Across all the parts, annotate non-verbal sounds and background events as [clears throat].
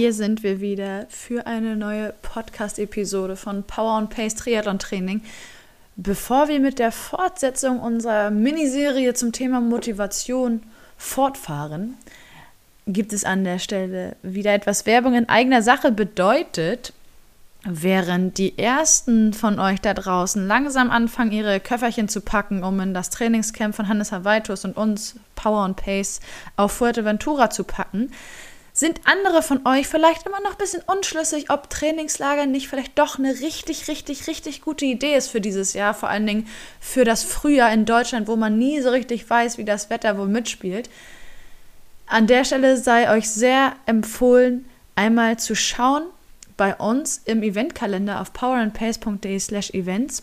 hier sind wir wieder für eine neue Podcast-Episode von Power and Pace Triathlon Training. Bevor wir mit der Fortsetzung unserer Miniserie zum Thema Motivation fortfahren, gibt es an der Stelle wieder etwas Werbung in eigener Sache bedeutet. Während die ersten von euch da draußen langsam anfangen, ihre Köfferchen zu packen, um in das Trainingscamp von Hannes Havaitus und uns Power and Pace auf Fuerteventura zu packen, sind andere von euch vielleicht immer noch ein bisschen unschlüssig, ob Trainingslager nicht vielleicht doch eine richtig, richtig, richtig gute Idee ist für dieses Jahr, vor allen Dingen für das Frühjahr in Deutschland, wo man nie so richtig weiß, wie das Wetter wohl mitspielt. An der Stelle sei euch sehr empfohlen, einmal zu schauen bei uns im Eventkalender auf powerandpace.de slash events,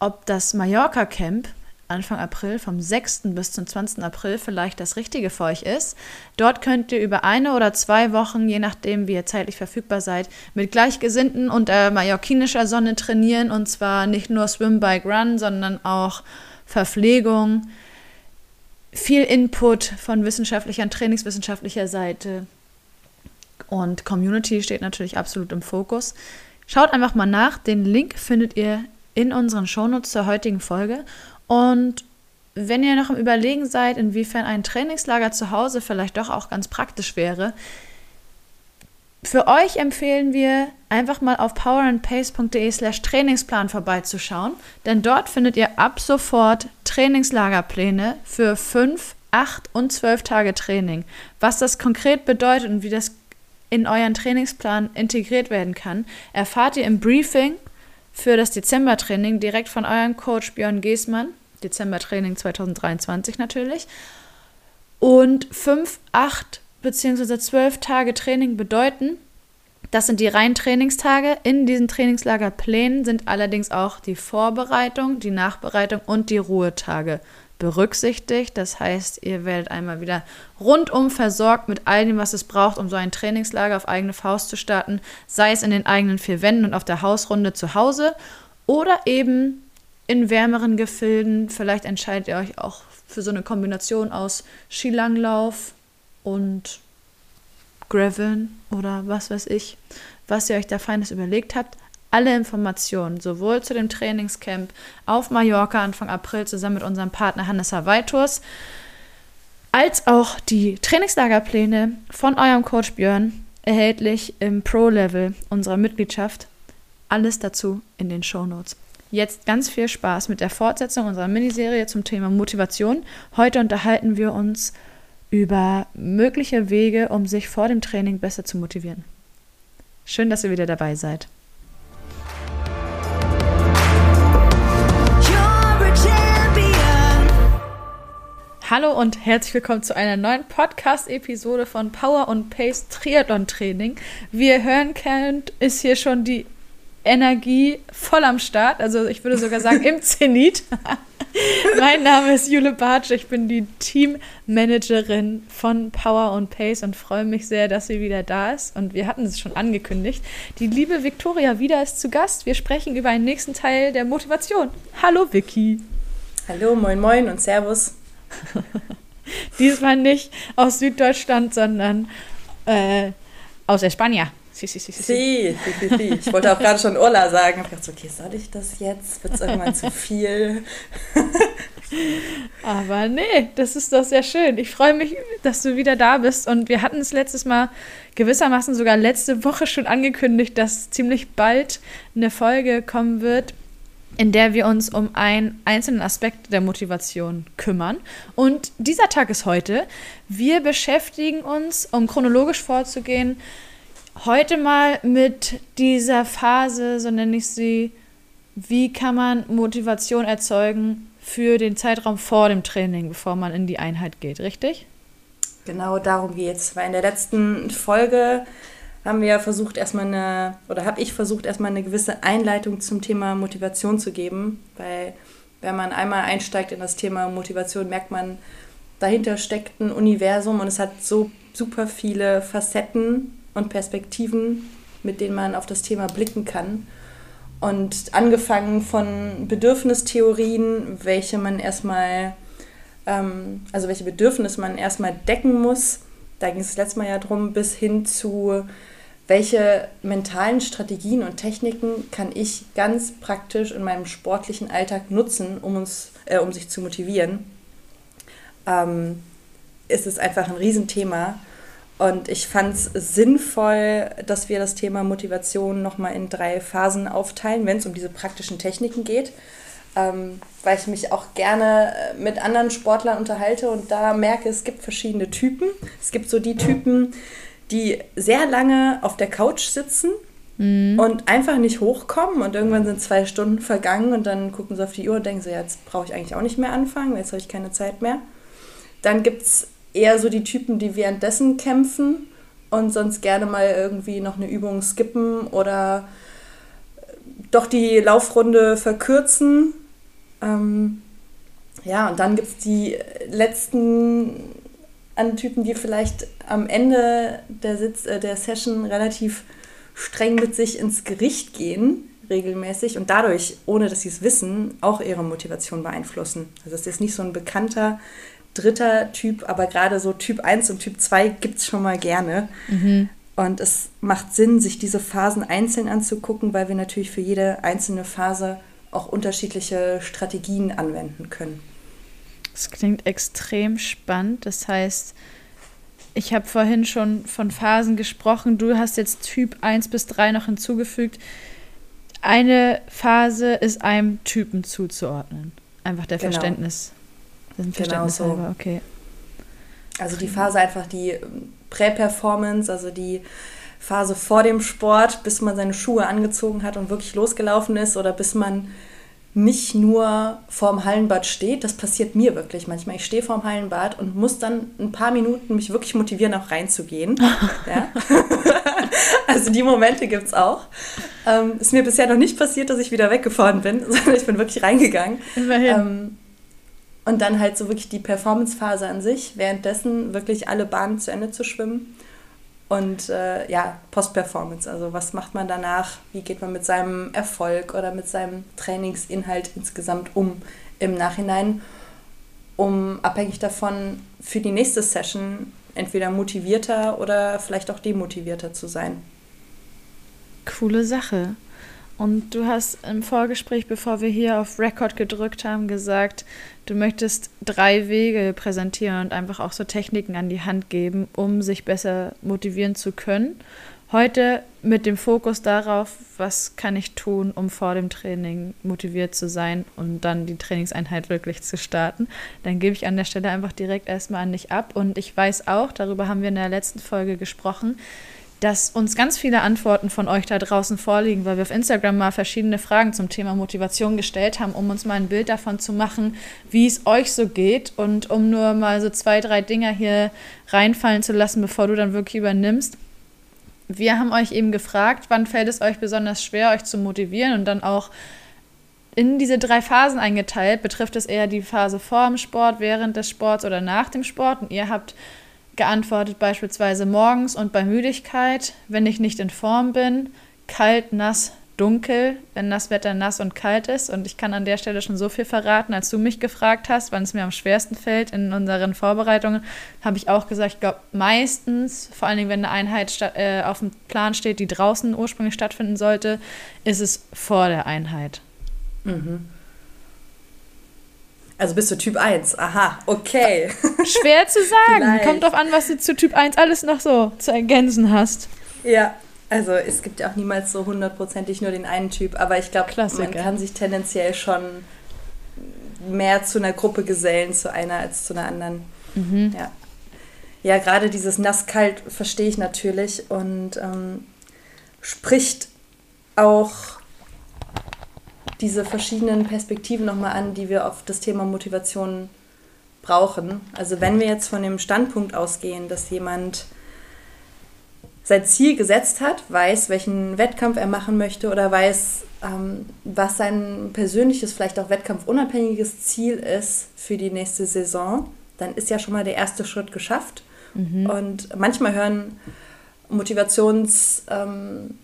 ob das Mallorca Camp Anfang April, vom 6. bis zum 20. April vielleicht das Richtige für euch ist. Dort könnt ihr über eine oder zwei Wochen, je nachdem, wie ihr zeitlich verfügbar seid, mit Gleichgesinnten und äh, mallorquinischer Sonne trainieren. Und zwar nicht nur Swim, Bike, Run, sondern auch Verpflegung, viel Input von wissenschaftlicher und trainingswissenschaftlicher Seite. Und Community steht natürlich absolut im Fokus. Schaut einfach mal nach. Den Link findet ihr in unseren Shownotes zur heutigen Folge. Und wenn ihr noch im Überlegen seid, inwiefern ein Trainingslager zu Hause vielleicht doch auch ganz praktisch wäre, für euch empfehlen wir, einfach mal auf powerandpace.de slash Trainingsplan vorbeizuschauen, denn dort findet ihr ab sofort Trainingslagerpläne für 5, 8 und 12 Tage Training. Was das konkret bedeutet und wie das in euren Trainingsplan integriert werden kann, erfahrt ihr im Briefing für das Dezembertraining direkt von eurem Coach Björn Giesmann. Dezember-Training 2023 natürlich. Und fünf, acht beziehungsweise zwölf Tage Training bedeuten, das sind die reinen Trainingstage. In diesen Trainingslagerplänen sind allerdings auch die Vorbereitung, die Nachbereitung und die Ruhetage berücksichtigt. Das heißt, ihr werdet einmal wieder rundum versorgt mit all dem, was es braucht, um so ein Trainingslager auf eigene Faust zu starten, sei es in den eigenen vier Wänden und auf der Hausrunde zu Hause oder eben in wärmeren Gefilden. Vielleicht entscheidet ihr euch auch für so eine Kombination aus Skilanglauf und Graveln oder was weiß ich, was ihr euch da Feines überlegt habt. Alle Informationen, sowohl zu dem Trainingscamp auf Mallorca Anfang April zusammen mit unserem Partner Hannes Weiturs, als auch die Trainingslagerpläne von eurem Coach Björn erhältlich im Pro-Level unserer Mitgliedschaft. Alles dazu in den Show Notes. Jetzt ganz viel Spaß mit der Fortsetzung unserer Miniserie zum Thema Motivation. Heute unterhalten wir uns über mögliche Wege, um sich vor dem Training besser zu motivieren. Schön, dass ihr wieder dabei seid. Hallo und herzlich willkommen zu einer neuen Podcast-Episode von Power und Pace Triathlon Training. Wie ihr hören könnt, ist hier schon die Energie voll am Start. Also ich würde sogar sagen [laughs] im Zenit. [laughs] mein Name ist Jule Bartsch. Ich bin die Teammanagerin von Power und Pace und freue mich sehr, dass sie wieder da ist. Und wir hatten es schon angekündigt. Die liebe Viktoria wieder ist zu Gast. Wir sprechen über einen nächsten Teil der Motivation. Hallo Vicky. Hallo, moin moin und Servus. [laughs] Diesmal nicht aus Süddeutschland, sondern äh, aus Espanja. Sí, sí, sí, sí. Sí, sí, sí, Ich wollte auch gerade schon Urla sagen. Ich dachte, okay, soll ich das jetzt? Wird es irgendwann zu viel? [laughs] Aber nee, das ist doch sehr schön. Ich freue mich, dass du wieder da bist. Und wir hatten es letztes Mal gewissermaßen sogar letzte Woche schon angekündigt, dass ziemlich bald eine Folge kommen wird, in der wir uns um einen einzelnen Aspekt der Motivation kümmern. Und dieser Tag ist heute. Wir beschäftigen uns, um chronologisch vorzugehen, heute mal mit dieser Phase, so nenne ich sie, wie kann man Motivation erzeugen für den Zeitraum vor dem Training, bevor man in die Einheit geht, richtig? Genau darum geht es. Weil in der letzten Folge haben wir versucht, erstmal eine, oder habe ich versucht, erstmal eine gewisse Einleitung zum Thema Motivation zu geben. Weil wenn man einmal einsteigt in das Thema Motivation, merkt man, dahinter steckt ein Universum und es hat so super viele Facetten und Perspektiven, mit denen man auf das Thema blicken kann. Und angefangen von Bedürfnistheorien, welche man erstmal, ähm, also welche Bedürfnisse man erstmal decken muss, da ging es das letzte Mal ja drum, bis hin zu welche mentalen Strategien und Techniken kann ich ganz praktisch in meinem sportlichen Alltag nutzen, um, uns, äh, um sich zu motivieren, ähm, ist es einfach ein Riesenthema. Und ich fand es sinnvoll, dass wir das Thema Motivation nochmal in drei Phasen aufteilen, wenn es um diese praktischen Techniken geht. Ähm, weil ich mich auch gerne äh, mit anderen Sportlern unterhalte und da merke, es gibt verschiedene Typen. Es gibt so die Typen, die sehr lange auf der Couch sitzen mhm. und einfach nicht hochkommen und irgendwann sind zwei Stunden vergangen und dann gucken sie auf die Uhr und denken sie, jetzt brauche ich eigentlich auch nicht mehr anfangen, jetzt habe ich keine Zeit mehr. Dann gibt es eher so die Typen, die währenddessen kämpfen und sonst gerne mal irgendwie noch eine Übung skippen oder doch die Laufrunde verkürzen. Ähm, ja, und dann gibt es die letzten an Typen, die vielleicht am Ende der, Sitz, äh, der Session relativ streng mit sich ins Gericht gehen, regelmäßig, und dadurch, ohne dass sie es wissen, auch ihre Motivation beeinflussen. Also es ist nicht so ein bekannter dritter Typ, aber gerade so Typ 1 und Typ 2 gibt es schon mal gerne. Mhm. Und es macht Sinn, sich diese Phasen einzeln anzugucken, weil wir natürlich für jede einzelne Phase auch unterschiedliche Strategien anwenden können. Das klingt extrem spannend. Das heißt, ich habe vorhin schon von Phasen gesprochen. Du hast jetzt Typ 1 bis 3 noch hinzugefügt. Eine Phase ist einem Typen zuzuordnen. Einfach der genau. Verständnis. Das ist ein Verständnis genau so. okay. Also die Phase einfach die Prä-Performance, also die Phase vor dem Sport, bis man seine Schuhe angezogen hat und wirklich losgelaufen ist oder bis man nicht nur vorm Hallenbad steht, das passiert mir wirklich manchmal. Ich stehe vorm Hallenbad und muss dann ein paar Minuten mich wirklich motivieren, auch reinzugehen. [laughs] ja. [laughs] also die Momente gibt es auch. Ähm, ist mir bisher noch nicht passiert, dass ich wieder weggefahren bin, [laughs] sondern ich bin wirklich reingegangen. Ähm, und dann halt so wirklich die Performance-Phase an sich, währenddessen wirklich alle Bahnen zu Ende zu schwimmen und äh, ja, Post-Performance, also was macht man danach, wie geht man mit seinem Erfolg oder mit seinem Trainingsinhalt insgesamt um im Nachhinein, um abhängig davon für die nächste Session entweder motivierter oder vielleicht auch demotivierter zu sein. Coole Sache. Und du hast im Vorgespräch, bevor wir hier auf Record gedrückt haben, gesagt, du möchtest drei Wege präsentieren und einfach auch so Techniken an die Hand geben, um sich besser motivieren zu können. Heute mit dem Fokus darauf, was kann ich tun, um vor dem Training motiviert zu sein und dann die Trainingseinheit wirklich zu starten. Dann gebe ich an der Stelle einfach direkt erstmal an dich ab. Und ich weiß auch, darüber haben wir in der letzten Folge gesprochen, dass uns ganz viele Antworten von euch da draußen vorliegen, weil wir auf Instagram mal verschiedene Fragen zum Thema Motivation gestellt haben, um uns mal ein Bild davon zu machen, wie es euch so geht und um nur mal so zwei, drei Dinger hier reinfallen zu lassen, bevor du dann wirklich übernimmst. Wir haben euch eben gefragt, wann fällt es euch besonders schwer, euch zu motivieren und dann auch in diese drei Phasen eingeteilt. Betrifft es eher die Phase vor dem Sport, während des Sports oder nach dem Sport? Und ihr habt geantwortet beispielsweise morgens und bei Müdigkeit, wenn ich nicht in Form bin, kalt, nass, dunkel, wenn das Wetter nass und kalt ist. Und ich kann an der Stelle schon so viel verraten, als du mich gefragt hast, wann es mir am schwersten fällt in unseren Vorbereitungen, habe ich auch gesagt, ich glaube meistens, vor allen Dingen wenn eine Einheit äh, auf dem Plan steht, die draußen ursprünglich stattfinden sollte, ist es vor der Einheit. Mhm. Also bist du Typ 1. Aha, okay. [laughs] Schwer zu sagen. Vielleicht. Kommt drauf an, was du zu Typ 1 alles noch so zu ergänzen hast. Ja, also es gibt ja auch niemals so hundertprozentig nur den einen Typ, aber ich glaube, man kann sich tendenziell schon mehr zu einer Gruppe gesellen, zu einer als zu einer anderen. Mhm. Ja. Ja, gerade dieses Nasskalt verstehe ich natürlich und ähm, spricht auch diese verschiedenen Perspektiven nochmal an, die wir auf das Thema Motivation brauchen. Also wenn wir jetzt von dem Standpunkt ausgehen, dass jemand sein Ziel gesetzt hat, weiß, welchen Wettkampf er machen möchte oder weiß, ähm, was sein persönliches, vielleicht auch wettkampfunabhängiges Ziel ist für die nächste Saison, dann ist ja schon mal der erste Schritt geschafft. Mhm. Und manchmal hören Motivations... Ähm,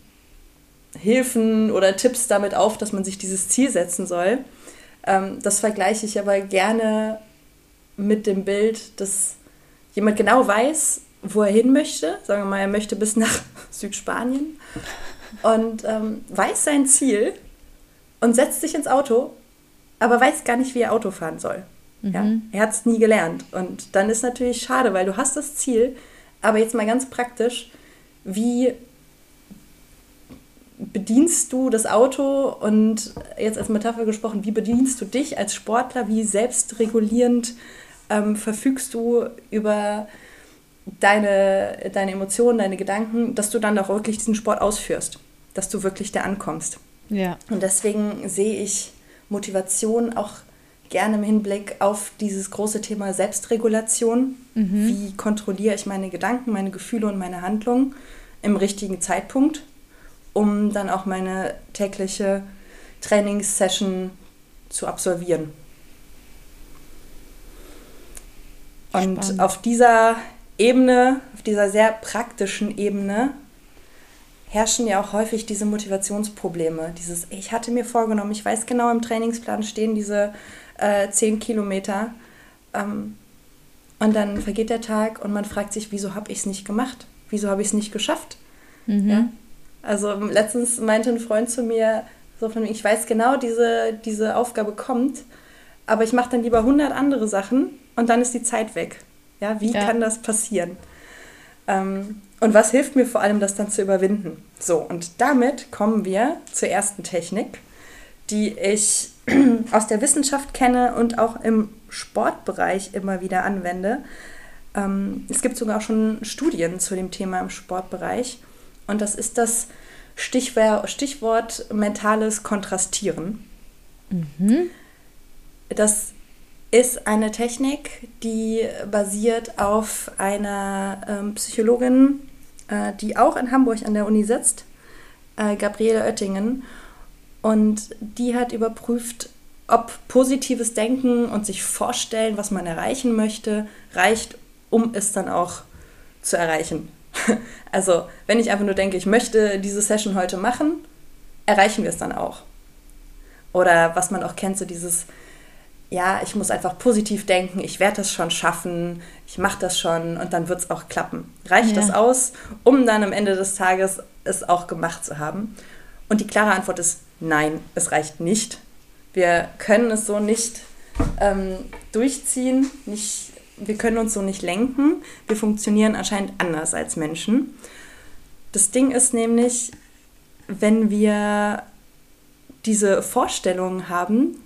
Hilfen oder Tipps damit auf, dass man sich dieses Ziel setzen soll. Ähm, das vergleiche ich aber gerne mit dem Bild, dass jemand genau weiß, wo er hin möchte. Sagen wir mal, er möchte bis nach [laughs] Südspanien und ähm, weiß sein Ziel und setzt sich ins Auto, aber weiß gar nicht, wie er Auto fahren soll. Mhm. Ja? Er hat es nie gelernt. Und dann ist natürlich schade, weil du hast das Ziel, aber jetzt mal ganz praktisch, wie bedienst du das Auto und jetzt als Metapher gesprochen, wie bedienst du dich als Sportler, wie selbstregulierend ähm, verfügst du über deine, deine Emotionen, deine Gedanken, dass du dann auch wirklich diesen Sport ausführst, dass du wirklich da ankommst. Ja. Und deswegen sehe ich Motivation auch gerne im Hinblick auf dieses große Thema Selbstregulation. Mhm. Wie kontrolliere ich meine Gedanken, meine Gefühle und meine Handlungen im richtigen Zeitpunkt, um dann auch meine tägliche Trainingssession zu absolvieren. Und Spannend. auf dieser Ebene, auf dieser sehr praktischen Ebene, herrschen ja auch häufig diese Motivationsprobleme. Dieses, ich hatte mir vorgenommen, ich weiß genau, im Trainingsplan stehen diese äh, 10 Kilometer. Ähm, und dann vergeht der Tag und man fragt sich, wieso habe ich es nicht gemacht? Wieso habe ich es nicht geschafft? Mhm. Ja? Also letztens meinte ein Freund zu mir, so von ich weiß genau, diese, diese Aufgabe kommt, aber ich mache dann lieber 100 andere Sachen und dann ist die Zeit weg. Ja, wie ja. kann das passieren? Ähm, und was hilft mir vor allem, das dann zu überwinden? So, und damit kommen wir zur ersten Technik, die ich [clears throat] aus der Wissenschaft kenne und auch im Sportbereich immer wieder anwende. Ähm, es gibt sogar auch schon Studien zu dem Thema im Sportbereich. Und das ist das Stichwort, Stichwort mentales Kontrastieren. Mhm. Das ist eine Technik, die basiert auf einer ähm, Psychologin, äh, die auch in Hamburg an der Uni sitzt, äh, Gabriele Oettingen. Und die hat überprüft, ob positives Denken und sich vorstellen, was man erreichen möchte, reicht, um es dann auch zu erreichen. [laughs] Also, wenn ich einfach nur denke, ich möchte diese Session heute machen, erreichen wir es dann auch. Oder was man auch kennt, so dieses, ja, ich muss einfach positiv denken, ich werde das schon schaffen, ich mache das schon und dann wird es auch klappen. Reicht ja. das aus, um dann am Ende des Tages es auch gemacht zu haben? Und die klare Antwort ist nein, es reicht nicht. Wir können es so nicht ähm, durchziehen, nicht, wir können uns so nicht lenken. Wir funktionieren anscheinend anders als Menschen. Das Ding ist nämlich, wenn wir diese Vorstellungen haben,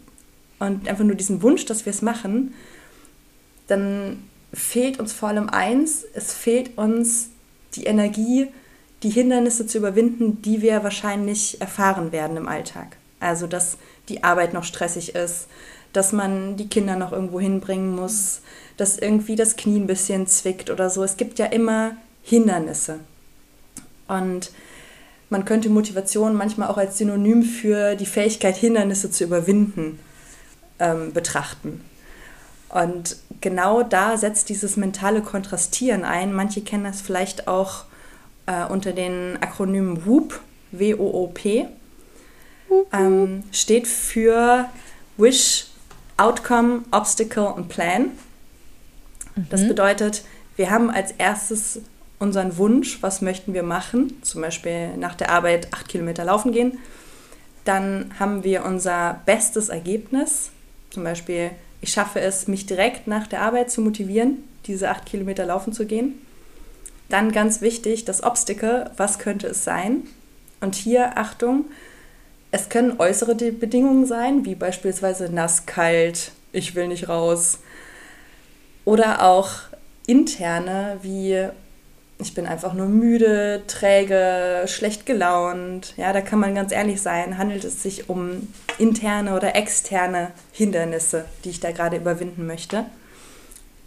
und einfach nur diesen Wunsch, dass wir es machen, dann fehlt uns vor allem eins, es fehlt uns die Energie, die Hindernisse zu überwinden, die wir wahrscheinlich erfahren werden im Alltag. Also, dass die Arbeit noch stressig ist, dass man die Kinder noch irgendwo hinbringen muss, dass irgendwie das Knie ein bisschen zwickt oder so. Es gibt ja immer Hindernisse. Und man könnte Motivation manchmal auch als Synonym für die Fähigkeit, Hindernisse zu überwinden ähm, betrachten. Und genau da setzt dieses mentale Kontrastieren ein. Manche kennen das vielleicht auch äh, unter den Akronymen WOOP, W-O-O-P. Ähm, steht für Wish, Outcome, Obstacle und Plan. Mhm. Das bedeutet, wir haben als erstes unseren Wunsch, was möchten wir machen, zum Beispiel nach der Arbeit acht Kilometer laufen gehen. Dann haben wir unser bestes Ergebnis, zum Beispiel, ich schaffe es, mich direkt nach der Arbeit zu motivieren, diese acht Kilometer laufen zu gehen. Dann ganz wichtig, das Obstacle, was könnte es sein? Und hier, Achtung, es können äußere Bedingungen sein, wie beispielsweise nass, kalt, ich will nicht raus. Oder auch interne, wie ich bin einfach nur müde, träge, schlecht gelaunt. Ja, da kann man ganz ehrlich sein, handelt es sich um interne oder externe Hindernisse, die ich da gerade überwinden möchte.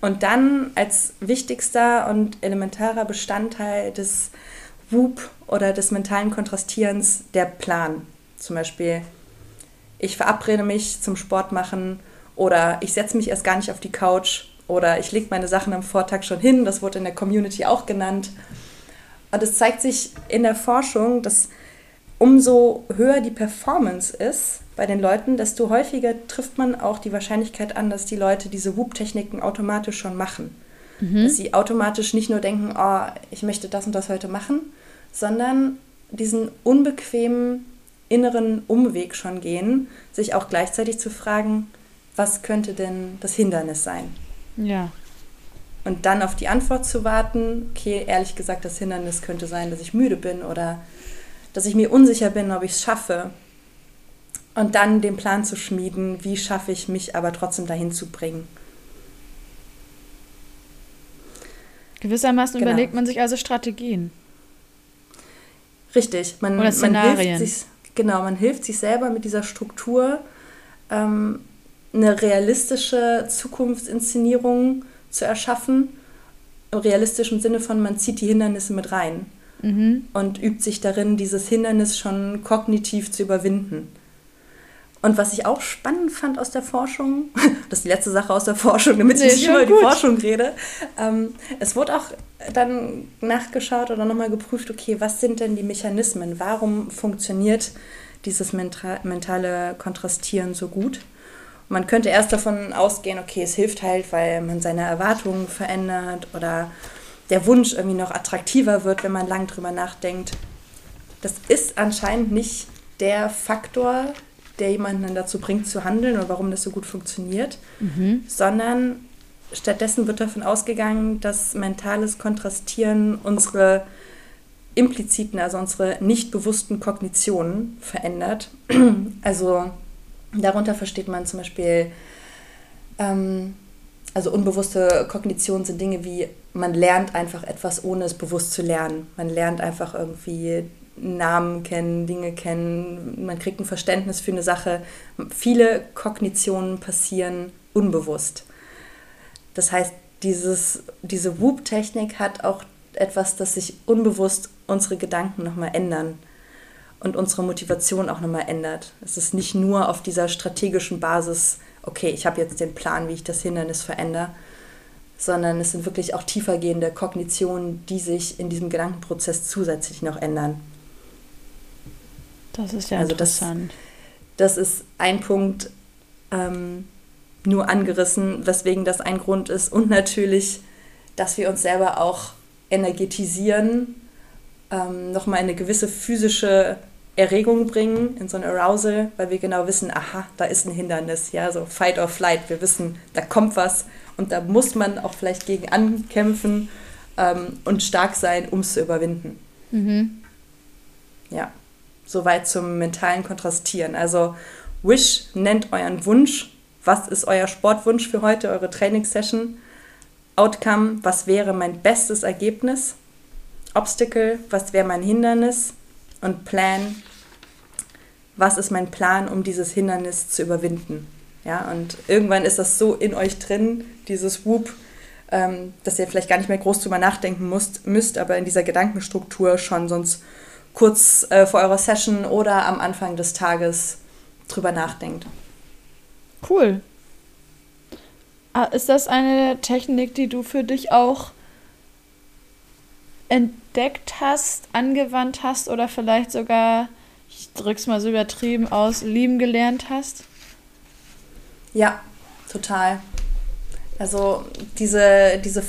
Und dann als wichtigster und elementarer Bestandteil des WUP oder des mentalen Kontrastierens der Plan. Zum Beispiel, ich verabrede mich zum Sport machen oder ich setze mich erst gar nicht auf die Couch oder ich lege meine Sachen am Vortag schon hin, das wurde in der Community auch genannt. Und es zeigt sich in der Forschung, dass umso höher die Performance ist bei den Leuten, desto häufiger trifft man auch die Wahrscheinlichkeit an, dass die Leute diese Whoop-Techniken automatisch schon machen. Mhm. Dass sie automatisch nicht nur denken, oh, ich möchte das und das heute machen, sondern diesen unbequemen inneren Umweg schon gehen, sich auch gleichzeitig zu fragen, was könnte denn das Hindernis sein? Ja. Und dann auf die Antwort zu warten, okay, ehrlich gesagt, das Hindernis könnte sein, dass ich müde bin oder dass ich mir unsicher bin, ob ich es schaffe. Und dann den Plan zu schmieden, wie schaffe ich mich aber trotzdem dahin zu bringen. Gewissermaßen genau. überlegt man sich also Strategien. Richtig, man, Oder Szenarien. man hilft sich, genau, man hilft sich selber mit dieser Struktur, ähm, eine realistische Zukunftsinszenierung zu erschaffen. Im realistischen Sinne von, man zieht die Hindernisse mit rein mhm. und übt sich darin, dieses Hindernis schon kognitiv zu überwinden. Und was ich auch spannend fand aus der Forschung, [laughs] das ist die letzte Sache aus der Forschung, damit nee, ich nicht über die Forschung rede, ähm, es wurde auch dann nachgeschaut oder nochmal geprüft, okay, was sind denn die Mechanismen? Warum funktioniert dieses mentale Kontrastieren so gut? Man könnte erst davon ausgehen, okay, es hilft halt, weil man seine Erwartungen verändert oder der Wunsch irgendwie noch attraktiver wird, wenn man lang drüber nachdenkt. Das ist anscheinend nicht der Faktor, der jemanden dann dazu bringt zu handeln oder warum das so gut funktioniert, mhm. sondern stattdessen wird davon ausgegangen, dass mentales Kontrastieren unsere impliziten, also unsere nicht bewussten Kognitionen verändert. [clears throat] Also darunter versteht man zum Beispiel, ähm, also unbewusste Kognitionen sind Dinge wie, man lernt einfach etwas, ohne es bewusst zu lernen. Man lernt einfach irgendwie Namen kennen, Dinge kennen, man kriegt ein Verständnis für eine Sache. Viele Kognitionen passieren unbewusst. Das heißt, dieses, diese Whoop-Technik hat auch etwas, dass sich unbewusst unsere Gedanken nochmal ändern und unsere Motivation auch nochmal ändert. Es ist nicht nur auf dieser strategischen Basis, okay, ich habe jetzt den Plan, wie ich das Hindernis verändere, sondern es sind wirklich auch tiefergehende Kognitionen, die sich in diesem Gedankenprozess zusätzlich noch ändern. Das ist ja also interessant. Das, das ist ein Punkt, ähm, nur angerissen, weswegen das ein Grund ist. Und natürlich, dass wir uns selber auch energetisieren, ähm, nochmal eine gewisse physische Erregung bringen, in so ein Arousal, weil wir genau wissen, aha, da ist ein Hindernis, ja, so Fight or Flight. Wir wissen, da kommt was und da muss man auch vielleicht gegen ankämpfen ähm, und stark sein, um es zu überwinden. Mhm. Ja, soweit zum mentalen Kontrastieren. Also Wish nennt euren Wunsch. Was ist euer Sportwunsch für heute, eure Trainingssession? Outcome, was wäre mein bestes Ergebnis? Obstacle, was wäre mein Hindernis? Und Plan, was ist mein Plan, um dieses Hindernis zu überwinden? Ja, und irgendwann ist das so in euch drin, dieses Whoop, ähm, dass ihr vielleicht gar nicht mehr groß drüber nachdenken müsst, müsst, aber in dieser Gedankenstruktur schon sonst kurz äh, vor eurer Session oder am Anfang des Tages drüber nachdenkt. Cool. Ah, ist das eine Technik, die du für dich auch entdeckt hast, angewandt hast oder vielleicht sogar, ich drück's mal so übertrieben aus, lieben gelernt hast? Ja, total. Also diese, diese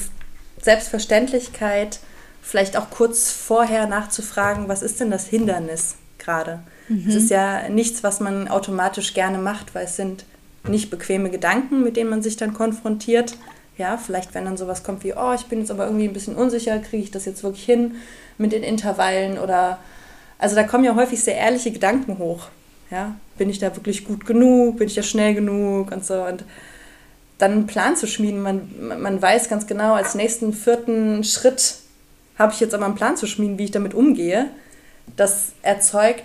Selbstverständlichkeit, vielleicht auch kurz vorher nachzufragen, was ist denn das Hindernis gerade? Mhm. Es ist ja nichts, was man automatisch gerne macht, weil es sind nicht bequeme Gedanken, mit denen man sich dann konfrontiert. Ja, vielleicht wenn dann sowas kommt wie, oh, ich bin jetzt aber irgendwie ein bisschen unsicher, kriege ich das jetzt wirklich hin mit den Intervallen oder also da kommen ja häufig sehr ehrliche Gedanken hoch. Ja, bin ich da wirklich gut genug, bin ich da schnell genug und so und dann einen Plan zu schmieden. Man, man weiß ganz genau, als nächsten vierten Schritt habe ich jetzt aber einen Plan zu schmieden, wie ich damit umgehe. Das erzeugt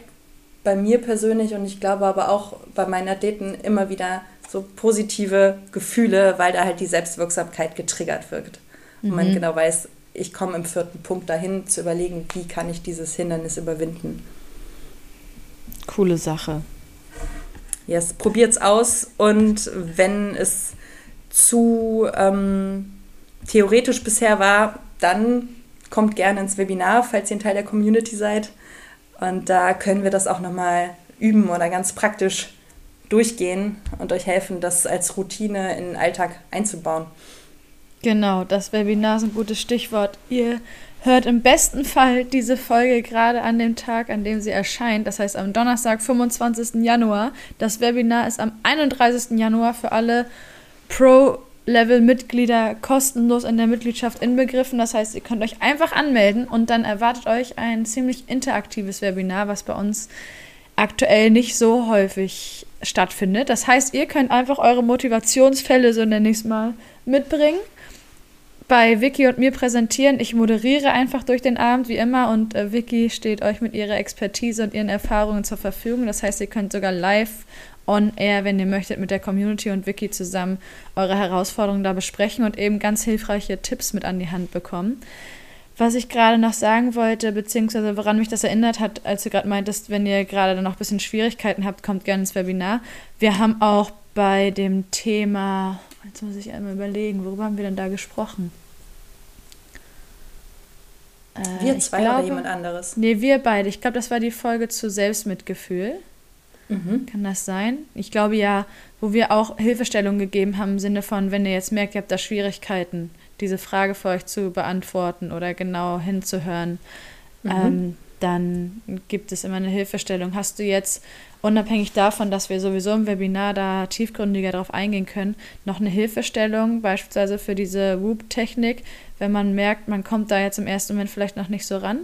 bei mir persönlich und ich glaube aber auch bei meinen Athleten immer wieder so positive Gefühle, weil da halt die Selbstwirksamkeit getriggert wirkt. Mhm. Und man mhm. genau weiß, ich komme im vierten Punkt dahin, zu überlegen, wie kann ich dieses Hindernis überwinden. Coole Sache. Yes, probiert's aus und wenn es zu ähm, theoretisch bisher war, dann kommt gerne ins Webinar, falls ihr ein Teil der Community seid. Und da können wir das auch nochmal üben oder ganz praktisch durchgehen und euch helfen, das als Routine in den Alltag einzubauen. Genau, das Webinar ist ein gutes Stichwort. Ihr hört im besten Fall diese Folge gerade an dem Tag, an dem sie erscheint. Das heißt am Donnerstag, 25. Januar. Das Webinar ist am 31. Januar für alle Pro-Level-Mitglieder kostenlos in der Mitgliedschaft inbegriffen. Das heißt, ihr könnt euch einfach anmelden und dann erwartet euch ein ziemlich interaktives Webinar, was bei uns aktuell nicht so häufig stattfindet. Das heißt, ihr könnt einfach eure Motivationsfälle, so nenne ich es mal, mitbringen bei Vicky und mir präsentieren. Ich moderiere einfach durch den Abend wie immer und äh, Vicky steht euch mit ihrer Expertise und ihren Erfahrungen zur Verfügung. Das heißt, ihr könnt sogar live on air, wenn ihr möchtet, mit der Community und Vicky zusammen eure Herausforderungen da besprechen und eben ganz hilfreiche Tipps mit an die Hand bekommen. Was ich gerade noch sagen wollte, beziehungsweise woran mich das erinnert hat, als du gerade meintest, wenn ihr gerade dann noch ein bisschen Schwierigkeiten habt, kommt gerne ins Webinar. Wir haben auch bei dem Thema, jetzt muss ich einmal überlegen, worüber haben wir denn da gesprochen? Äh, wir zwei glaube, oder jemand anderes? Nee, wir beide. Ich glaube, das war die Folge zu Selbstmitgefühl. Mhm. Kann das sein? Ich glaube ja, wo wir auch Hilfestellung gegeben haben im Sinne von, wenn ihr jetzt merkt, ihr habt da Schwierigkeiten, diese Frage für euch zu beantworten oder genau hinzuhören, mhm. ähm, dann gibt es immer eine Hilfestellung. Hast du jetzt, unabhängig davon, dass wir sowieso im Webinar da tiefgründiger darauf eingehen können, noch eine Hilfestellung, beispielsweise für diese Whoop-Technik, wenn man merkt, man kommt da jetzt im ersten Moment vielleicht noch nicht so ran?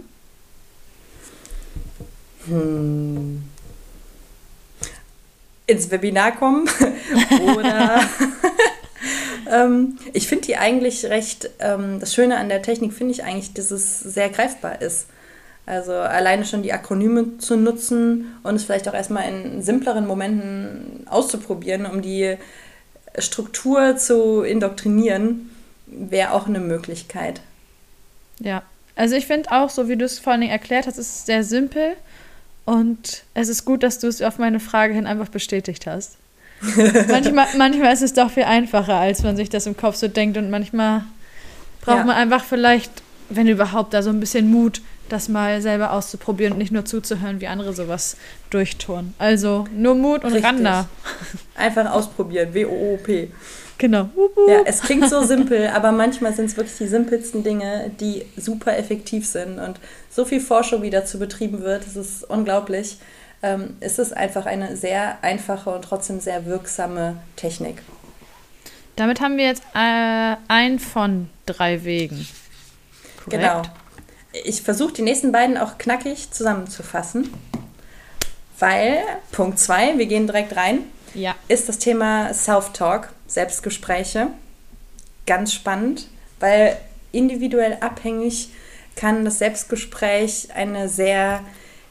Hm. Ins Webinar kommen [laughs] oder [laughs] ähm, ich finde die eigentlich recht, ähm, das Schöne an der Technik finde ich eigentlich, dass es sehr greifbar ist. Also alleine schon die Akronyme zu nutzen und es vielleicht auch erstmal in simpleren Momenten auszuprobieren, um die Struktur zu indoktrinieren, wäre auch eine Möglichkeit. Ja, also ich finde auch, so wie du es vor allen Dingen erklärt hast, ist es sehr simpel und es ist gut, dass du es auf meine Frage hin einfach bestätigt hast. Manchmal, manchmal ist es doch viel einfacher, als man sich das im Kopf so denkt und manchmal braucht ja. man einfach vielleicht, wenn überhaupt, da so ein bisschen Mut, das mal selber auszuprobieren und nicht nur zuzuhören, wie andere sowas durchtun. Also nur Mut und Richtig. ran da. Einfach ausprobieren, W-O-O-P. Genau. Ja, es klingt so simpel, aber manchmal sind es wirklich die simpelsten Dinge, die super effektiv sind. Und so viel Forschung, wie dazu betrieben wird, das ist unglaublich. Ähm, es ist einfach eine sehr einfache und trotzdem sehr wirksame Technik. Damit haben wir jetzt äh, einen von drei Wegen. Korrekt? Genau. Ich versuche die nächsten beiden auch knackig zusammenzufassen, weil Punkt 2, wir gehen direkt rein, ja. ist das Thema Self-Talk, Selbstgespräche. Ganz spannend, weil individuell abhängig kann das Selbstgespräch eine sehr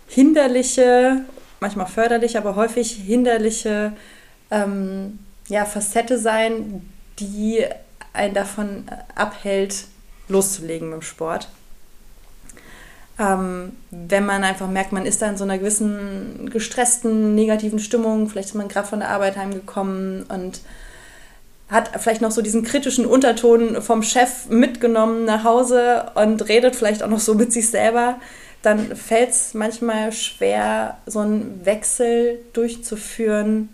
hinderliche, manchmal förderliche, aber häufig hinderliche ähm, ja, Facette sein, die einen davon abhält, loszulegen mit dem Sport. Ähm, wenn man einfach merkt, man ist da in so einer gewissen gestressten, negativen Stimmung, vielleicht ist man gerade von der Arbeit heimgekommen und hat vielleicht noch so diesen kritischen Unterton vom Chef mitgenommen nach Hause und redet vielleicht auch noch so mit sich selber, dann fällt es manchmal schwer, so einen Wechsel durchzuführen,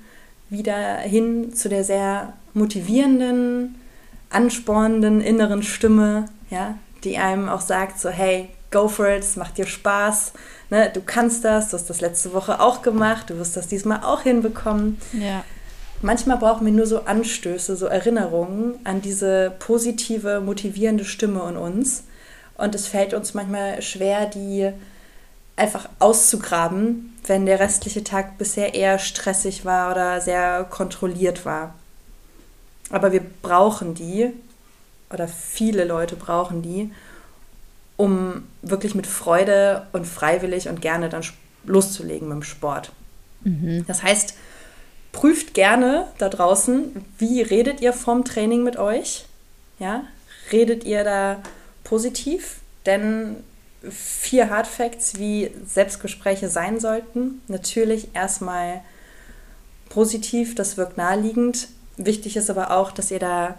wieder hin zu der sehr motivierenden, anspornenden inneren Stimme, ja, die einem auch sagt, so hey, go for it, es macht dir Spaß, ne? du kannst das, du hast das letzte Woche auch gemacht, du wirst das diesmal auch hinbekommen. Ja. Manchmal brauchen wir nur so Anstöße, so Erinnerungen an diese positive, motivierende Stimme in uns. Und es fällt uns manchmal schwer, die einfach auszugraben, wenn der restliche Tag bisher eher stressig war oder sehr kontrolliert war. Aber wir brauchen die, oder viele Leute brauchen die, um wirklich mit Freude und freiwillig und gerne dann loszulegen mit dem Sport. Mhm. Das heißt, prüft gerne da draußen, wie redet ihr vom Training mit euch? Ja, redet ihr da positiv? Denn vier Hard Facts, wie Selbstgespräche sein sollten. Natürlich erstmal positiv, das wirkt naheliegend. Wichtig ist aber auch, dass ihr da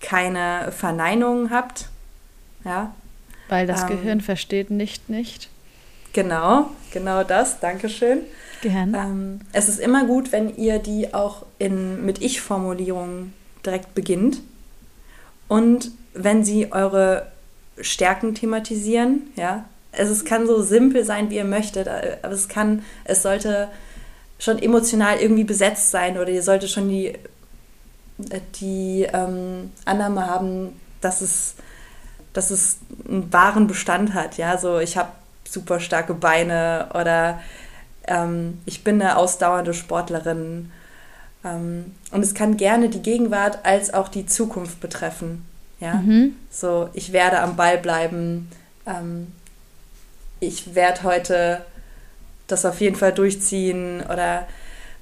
keine Verneinungen habt. Ja, weil das ähm, Gehirn versteht nicht nicht. Genau, genau das. Dankeschön. Gerne. Ähm, es ist immer gut, wenn ihr die auch in, mit Ich-Formulierungen direkt beginnt und wenn sie eure Stärken thematisieren, ja. Also es kann so simpel sein, wie ihr möchtet, aber es kann, es sollte schon emotional irgendwie besetzt sein oder ihr solltet schon die, die ähm, Annahme haben, dass es, dass es einen wahren Bestand hat. Ja, so ich habe super starke Beine oder ähm, ich bin eine ausdauernde Sportlerin. Ähm, und es kann gerne die Gegenwart als auch die Zukunft betreffen. Ja, mhm. so ich werde am Ball bleiben. Ähm, ich werde heute das auf jeden Fall durchziehen. Oder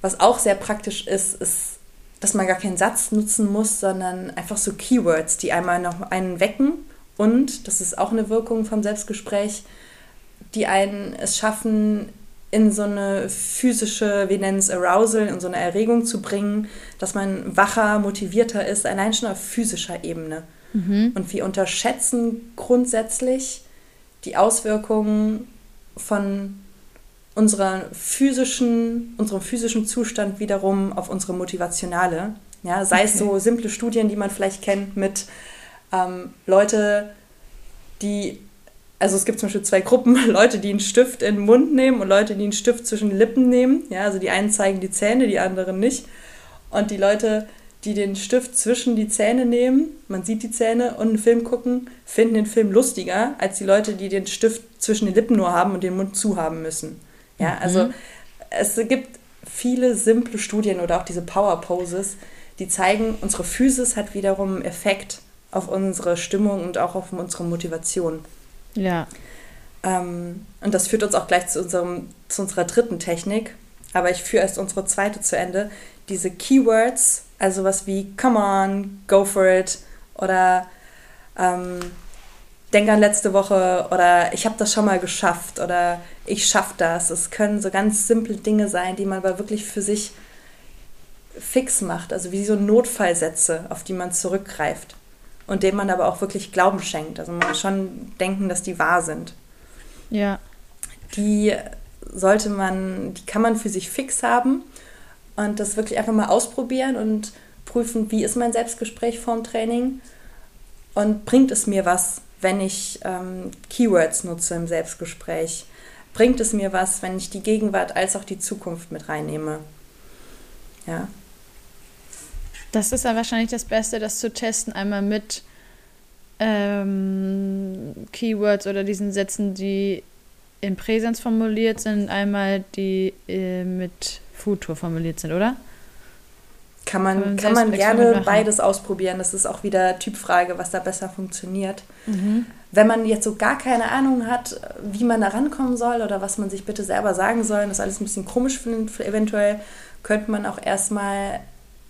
was auch sehr praktisch ist, ist, dass man gar keinen Satz nutzen muss, sondern einfach so Keywords, die einmal noch einen wecken und, das ist auch eine Wirkung vom Selbstgespräch, die einen es schaffen, in so eine physische, wir nennen es Arousal, in so eine Erregung zu bringen, dass man wacher, motivierter ist, allein schon auf physischer Ebene. Mhm. Und wir unterschätzen grundsätzlich die Auswirkungen von unserer physischen, unserem physischen Zustand wiederum auf unsere motivationale. Ja, sei okay. es so simple Studien, die man vielleicht kennt mit ähm, Leute, die, also es gibt zum Beispiel zwei Gruppen, [laughs] Leute, die einen Stift in den Mund nehmen und Leute, die einen Stift zwischen den Lippen nehmen. Ja, also die einen zeigen die Zähne, die anderen nicht. Und die Leute, die den Stift zwischen die Zähne nehmen, man sieht die Zähne und einen Film gucken, finden den Film lustiger als die Leute, die den Stift zwischen den Lippen nur haben und den Mund zu haben müssen. Ja, mhm. also es gibt viele simple Studien oder auch diese Power Poses, die zeigen, unsere Physis hat wiederum einen Effekt auf unsere Stimmung und auch auf unsere Motivation. Ja. Ähm, und das führt uns auch gleich zu, unserem, zu unserer dritten Technik. Aber ich führe erst unsere zweite zu Ende. Diese Keywords, also was wie come on, go for it oder ähm, denk an letzte Woche oder ich habe das schon mal geschafft oder ich schaffe das. Es können so ganz simple Dinge sein, die man aber wirklich für sich fix macht, also wie so Notfallsätze, auf die man zurückgreift und denen man aber auch wirklich Glauben schenkt. Also man muss schon denken, dass die wahr sind. Ja. Die sollte man, die kann man für sich fix haben und das wirklich einfach mal ausprobieren und prüfen, wie ist mein Selbstgespräch vorm Training und bringt es mir was, wenn ich ähm, Keywords nutze im Selbstgespräch? Bringt es mir was, wenn ich die Gegenwart als auch die Zukunft mit reinnehme? Ja. Das ist dann wahrscheinlich das Beste, das zu testen, einmal mit ähm, Keywords oder diesen Sätzen, die in Präsenz formuliert sind, einmal die äh, mit Futur formuliert sind, oder? Kann man, kann man, kann man gerne beides ausprobieren. Das ist auch wieder Typfrage, was da besser funktioniert. Mhm. Wenn man jetzt so gar keine Ahnung hat, wie man da rankommen soll oder was man sich bitte selber sagen soll, und das alles ein bisschen komisch findet, eventuell könnte man auch erstmal,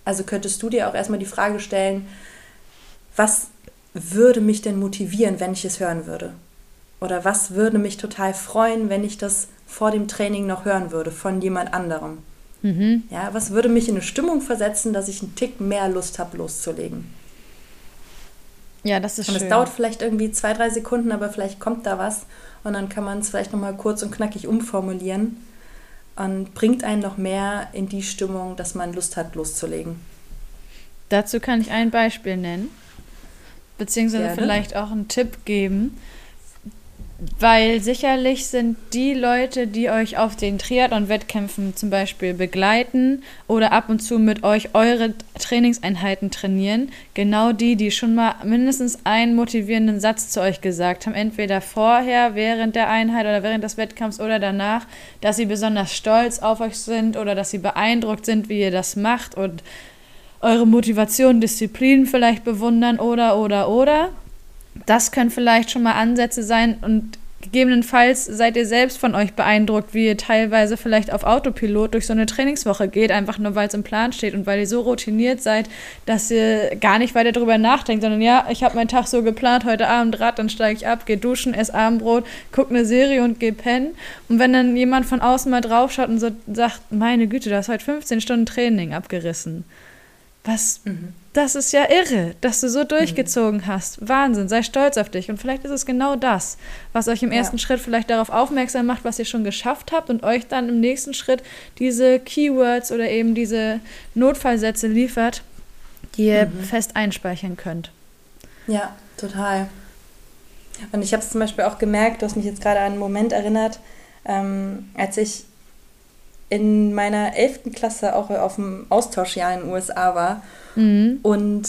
also könntest du dir auch erstmal die Frage stellen, was würde mich denn motivieren, wenn ich es hören würde? Oder was würde mich total freuen, wenn ich das vor dem Training noch hören würde von jemand anderem? Mhm. Ja, was würde mich in eine Stimmung versetzen, dass ich einen Tick mehr Lust habe, loszulegen? Ja, das ist und schön. Und es dauert vielleicht irgendwie zwei, drei Sekunden, aber vielleicht kommt da was und dann kann man es vielleicht nochmal kurz und knackig umformulieren und bringt einen noch mehr in die Stimmung, dass man Lust hat, loszulegen. Dazu kann ich ein Beispiel nennen, beziehungsweise Gerne. vielleicht auch einen Tipp geben. Weil sicherlich sind die Leute, die euch auf den Triathlon-Wettkämpfen zum Beispiel begleiten oder ab und zu mit euch eure Trainingseinheiten trainieren, genau die, die schon mal mindestens einen motivierenden Satz zu euch gesagt haben, entweder vorher, während der Einheit oder während des Wettkampfs oder danach, dass sie besonders stolz auf euch sind oder dass sie beeindruckt sind, wie ihr das macht und eure Motivation, Disziplin vielleicht bewundern oder, oder, oder das können vielleicht schon mal Ansätze sein und gegebenenfalls seid ihr selbst von euch beeindruckt, wie ihr teilweise vielleicht auf Autopilot durch so eine Trainingswoche geht, einfach nur weil es im Plan steht und weil ihr so routiniert seid, dass ihr gar nicht weiter darüber nachdenkt, sondern ja, ich habe meinen Tag so geplant, heute Abend Rad, dann steige ich ab, gehe duschen, esse Abendbrot, gucke eine Serie und gehe pennen. Und wenn dann jemand von außen mal draufschaut und so sagt, meine Güte, du hast heute 15 Stunden Training abgerissen. Was, mhm das ist ja irre, dass du so durchgezogen hast. Wahnsinn, sei stolz auf dich. Und vielleicht ist es genau das, was euch im ersten ja. Schritt vielleicht darauf aufmerksam macht, was ihr schon geschafft habt und euch dann im nächsten Schritt diese Keywords oder eben diese Notfallsätze liefert, die ihr mhm. fest einspeichern könnt. Ja, total. Und ich habe es zum Beispiel auch gemerkt, du hast mich jetzt gerade an einen Moment erinnert, ähm, als ich in meiner 11. Klasse auch auf dem Austauschjahr in den USA war. Mhm. Und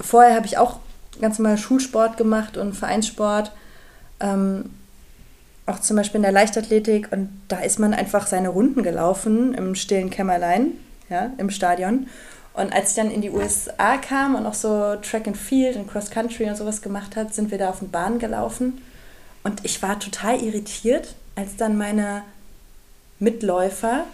vorher habe ich auch ganz normal Schulsport gemacht und Vereinssport. Ähm, auch zum Beispiel in der Leichtathletik. Und da ist man einfach seine Runden gelaufen im stillen Kämmerlein, ja, im Stadion. Und als ich dann in die USA kam und auch so Track and Field und Cross Country und sowas gemacht hat, sind wir da auf den Bahn gelaufen. Und ich war total irritiert, als dann meine Mitläufer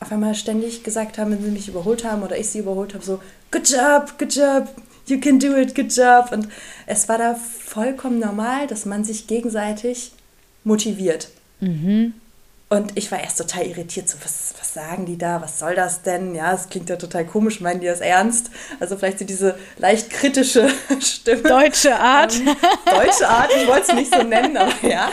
auf einmal ständig gesagt haben, wenn sie mich überholt haben oder ich sie überholt habe, so, good job, good job, you can do it, good job. Und es war da vollkommen normal, dass man sich gegenseitig motiviert. Mhm. Und ich war erst total irritiert, so, was, was sagen die da, was soll das denn? Ja, es klingt ja total komisch, meinen die das ernst? Also vielleicht so diese leicht kritische [laughs] Stimme. Deutsche Art. Ähm, deutsche Art, ich wollte es nicht so nennen, aber ja.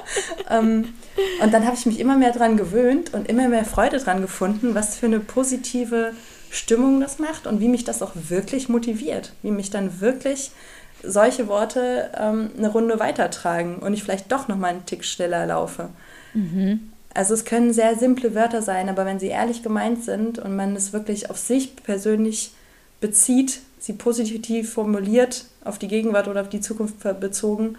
[laughs] ähm, und dann habe ich mich immer mehr dran gewöhnt und immer mehr Freude dran gefunden, was für eine positive Stimmung das macht und wie mich das auch wirklich motiviert, wie mich dann wirklich solche Worte ähm, eine Runde weitertragen und ich vielleicht doch noch mal einen Tick schneller laufe. Mhm. Also es können sehr simple Wörter sein, aber wenn sie ehrlich gemeint sind und man es wirklich auf sich persönlich bezieht, sie positiv formuliert, auf die Gegenwart oder auf die Zukunft bezogen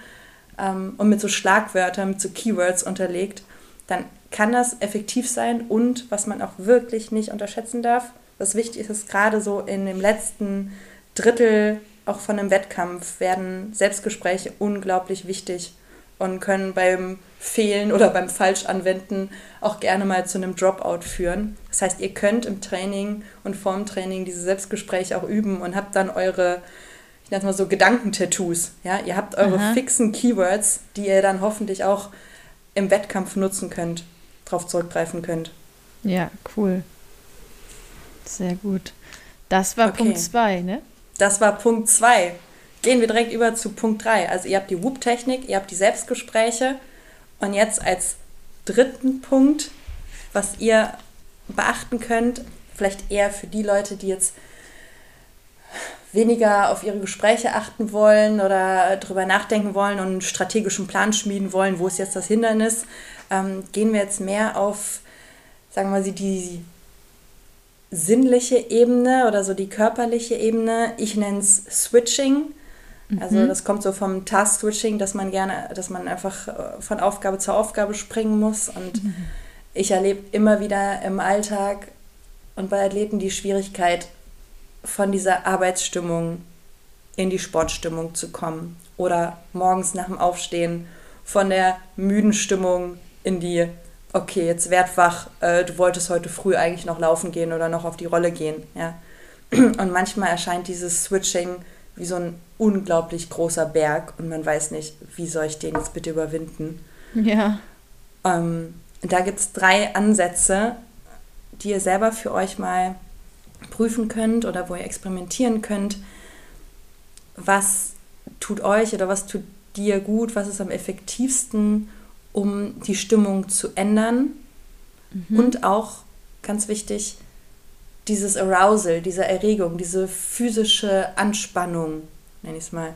ähm, und mit so Schlagwörtern, mit so Keywords unterlegt, dann kann das effektiv sein und was man auch wirklich nicht unterschätzen darf, was wichtig ist, ist gerade so in dem letzten Drittel auch von einem Wettkampf werden Selbstgespräche unglaublich wichtig und können beim Fehlen oder beim Falschanwenden auch gerne mal zu einem Dropout führen. Das heißt, ihr könnt im Training und vorm Training diese Selbstgespräche auch üben und habt dann eure, ich nenne es mal so Gedankentattoos. Ja? Ihr habt eure Aha. fixen Keywords, die ihr dann hoffentlich auch im Wettkampf nutzen könnt, darauf zurückgreifen könnt. Ja, cool. Sehr gut. Das war okay. Punkt 2, ne? Das war Punkt 2. Gehen wir direkt über zu Punkt 3. Also ihr habt die Whoop-Technik, ihr habt die Selbstgespräche und jetzt als dritten Punkt, was ihr beachten könnt, vielleicht eher für die Leute, die jetzt weniger auf ihre Gespräche achten wollen oder darüber nachdenken wollen und einen strategischen Plan schmieden wollen, wo ist jetzt das Hindernis, ähm, gehen wir jetzt mehr auf, sagen wir mal, die sinnliche Ebene oder so die körperliche Ebene. Ich nenne es Switching. Also mhm. das kommt so vom Task-Switching, dass man gerne, dass man einfach äh, von Aufgabe zu Aufgabe springen muss. Und mhm. ich erlebe immer wieder im Alltag und bei Athleten die Schwierigkeit, von dieser Arbeitsstimmung in die Sportstimmung zu kommen. Oder morgens nach dem Aufstehen von der müden Stimmung in die okay, jetzt werd wach, äh, du wolltest heute früh eigentlich noch laufen gehen oder noch auf die Rolle gehen. Ja? Und manchmal erscheint dieses Switching wie so ein unglaublich großer Berg und man weiß nicht, wie soll ich den jetzt bitte überwinden. Ja. Ähm, da gibt es drei Ansätze, die ihr selber für euch mal prüfen könnt oder wo ihr experimentieren könnt. Was tut euch oder was tut dir gut, was ist am effektivsten um die Stimmung zu ändern mhm. und auch, ganz wichtig, dieses Arousal, diese Erregung, diese physische Anspannung, nenne ich es mal,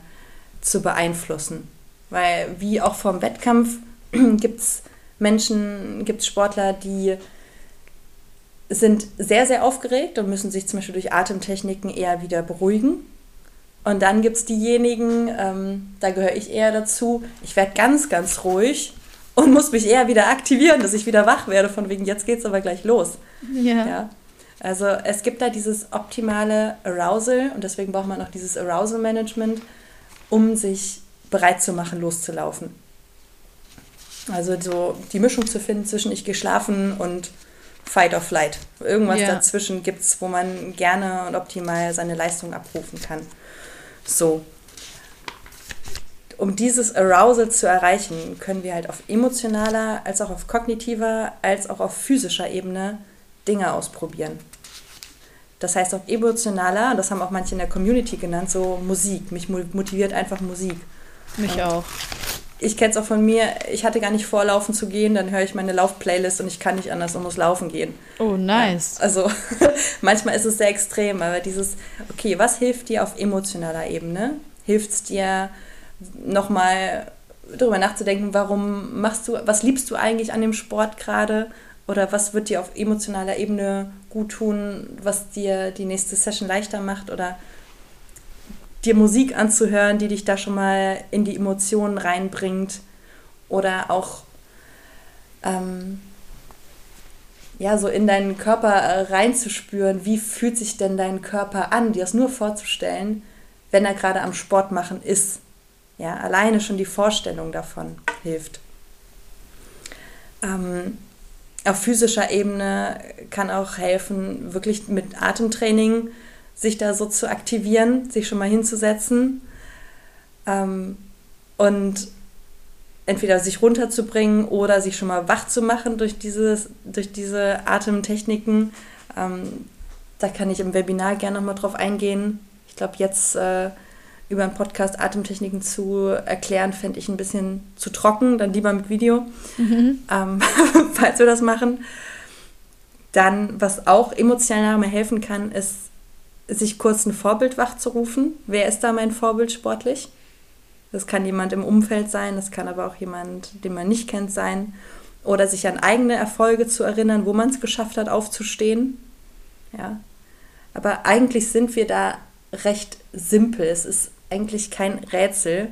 zu beeinflussen. Weil wie auch vom Wettkampf [clears throat] gibt es Menschen, gibt es Sportler, die sind sehr, sehr aufgeregt und müssen sich zum Beispiel durch Atemtechniken eher wieder beruhigen. Und dann gibt es diejenigen, ähm, da gehöre ich eher dazu, ich werde ganz, ganz ruhig und muss mich eher wieder aktivieren, dass ich wieder wach werde, von wegen, jetzt geht es aber gleich los. Ja. ja. Also es gibt da dieses optimale Arousal und deswegen braucht man auch dieses Arousal Management, um sich bereit zu machen, loszulaufen. Also so die Mischung zu finden zwischen ich gehe schlafen und Fight or Flight. Irgendwas ja. dazwischen gibt es, wo man gerne und optimal seine Leistung abrufen kann. So um dieses Arousal zu erreichen, können wir halt auf emotionaler, als auch auf kognitiver, als auch auf physischer Ebene Dinge ausprobieren. Das heißt auf emotionaler, das haben auch manche in der Community genannt, so Musik. Mich motiviert einfach Musik. Mich Und auch. Ich kenne es auch von mir, ich hatte gar nicht vor, laufen zu gehen, dann höre ich meine Laufplaylist und ich kann nicht anders und muss laufen gehen. Oh, nice. Ja, also [laughs] manchmal ist es sehr extrem, aber dieses, okay, was hilft dir auf emotionaler Ebene? Hilft es dir nochmal darüber nachzudenken, warum machst du, was liebst du eigentlich an dem Sport gerade? Oder was wird dir auf emotionaler Ebene gut tun, was dir die nächste Session leichter macht? Oder dir Musik anzuhören, die dich da schon mal in die Emotionen reinbringt oder auch ähm, ja so in deinen Körper äh, reinzuspüren, wie fühlt sich denn dein Körper an, dir das nur vorzustellen, wenn er gerade am Sport machen ist. Ja, alleine schon die Vorstellung davon hilft. Ähm, auf physischer Ebene kann auch helfen, wirklich mit Atemtraining sich da so zu aktivieren, sich schon mal hinzusetzen ähm, und entweder sich runterzubringen oder sich schon mal wach zu machen durch, dieses, durch diese Atemtechniken. Ähm, da kann ich im Webinar gerne nochmal drauf eingehen. Ich glaube, jetzt äh, über einen Podcast Atemtechniken zu erklären, fände ich ein bisschen zu trocken, dann lieber mit Video, mhm. ähm, [laughs] falls wir das machen. Dann, was auch emotional mir helfen kann, ist sich kurz ein Vorbild wachzurufen. Wer ist da mein Vorbild sportlich? Das kann jemand im Umfeld sein, das kann aber auch jemand, den man nicht kennt, sein. Oder sich an eigene Erfolge zu erinnern, wo man es geschafft hat, aufzustehen. Ja. Aber eigentlich sind wir da recht simpel. Es ist eigentlich kein Rätsel.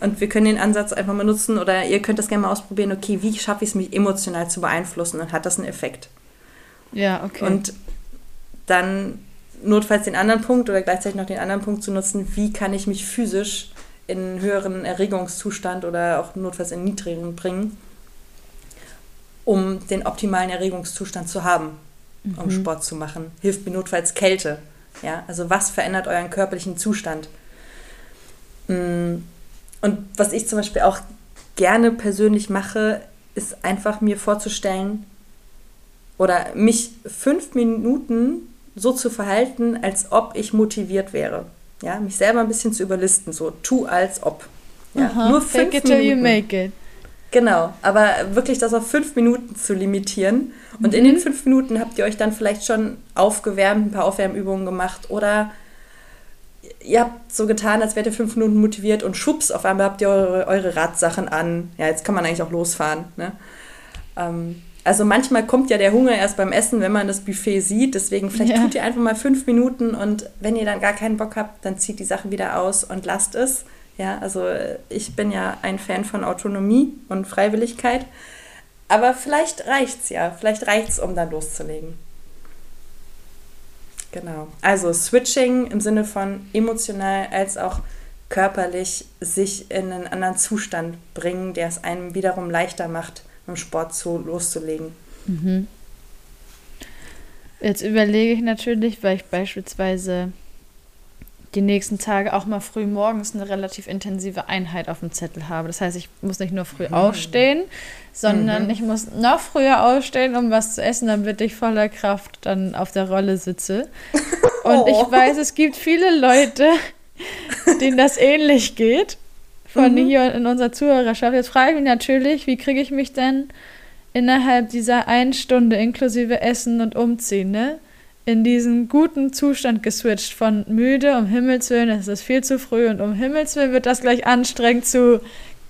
Und wir können den Ansatz einfach mal nutzen oder ihr könnt das gerne mal ausprobieren, okay, wie schaffe ich es, mich emotional zu beeinflussen und hat das einen Effekt? Ja, okay. Und dann notfalls den anderen Punkt oder gleichzeitig noch den anderen Punkt zu nutzen, wie kann ich mich physisch in einen höheren Erregungszustand oder auch notfalls in niedrigeren bringen, um den optimalen Erregungszustand zu haben, mhm. um Sport zu machen. Hilft mir notfalls Kälte. Ja, also was verändert euren körperlichen Zustand? Mm, und was ich zum Beispiel auch gerne persönlich mache, ist einfach mir vorzustellen oder mich fünf Minuten so zu verhalten, als ob ich motiviert wäre. Ja, mich selber ein bisschen zu überlisten, so tu als ob. Ja, Aha, nur fünf fake it till you make it. Genau, aber wirklich das auf fünf Minuten zu limitieren. Und mhm. in den fünf Minuten habt ihr euch dann vielleicht schon aufgewärmt, ein paar Aufwärmübungen gemacht oder ihr habt so getan, als wärt ihr fünf Minuten motiviert und schubs, auf einmal habt ihr eure, eure Radsachen an. Ja, jetzt kann man eigentlich auch losfahren. Ne? Ähm, also manchmal kommt ja der Hunger erst beim Essen, wenn man das Buffet sieht. Deswegen vielleicht ja. tut ihr einfach mal fünf Minuten und wenn ihr dann gar keinen Bock habt, dann zieht die Sachen wieder aus und lasst es. Ja, also ich bin ja ein Fan von Autonomie und Freiwilligkeit. Aber vielleicht reicht's ja. Vielleicht reicht's, um dann loszulegen. Genau. Also Switching im Sinne von emotional als auch körperlich sich in einen anderen Zustand bringen, der es einem wiederum leichter macht, mit dem Sport zu, loszulegen. Mhm. Jetzt überlege ich natürlich, weil ich beispielsweise die nächsten Tage auch mal früh morgens eine relativ intensive Einheit auf dem Zettel habe. Das heißt, ich muss nicht nur früh mhm. aufstehen, sondern mhm. ich muss noch früher aufstehen, um was zu essen, damit ich voller Kraft dann auf der Rolle sitze. [laughs] Und oh. ich weiß, es gibt viele Leute, denen das ähnlich geht von mhm. hier in unserer Zuhörerschaft. Jetzt frage ich mich natürlich, wie kriege ich mich denn innerhalb dieser einen Stunde inklusive Essen und Umziehen, ne? in diesen guten Zustand geswitcht von müde, um Himmels Willen, es ist viel zu früh und um Himmels Willen wird das gleich anstrengend zu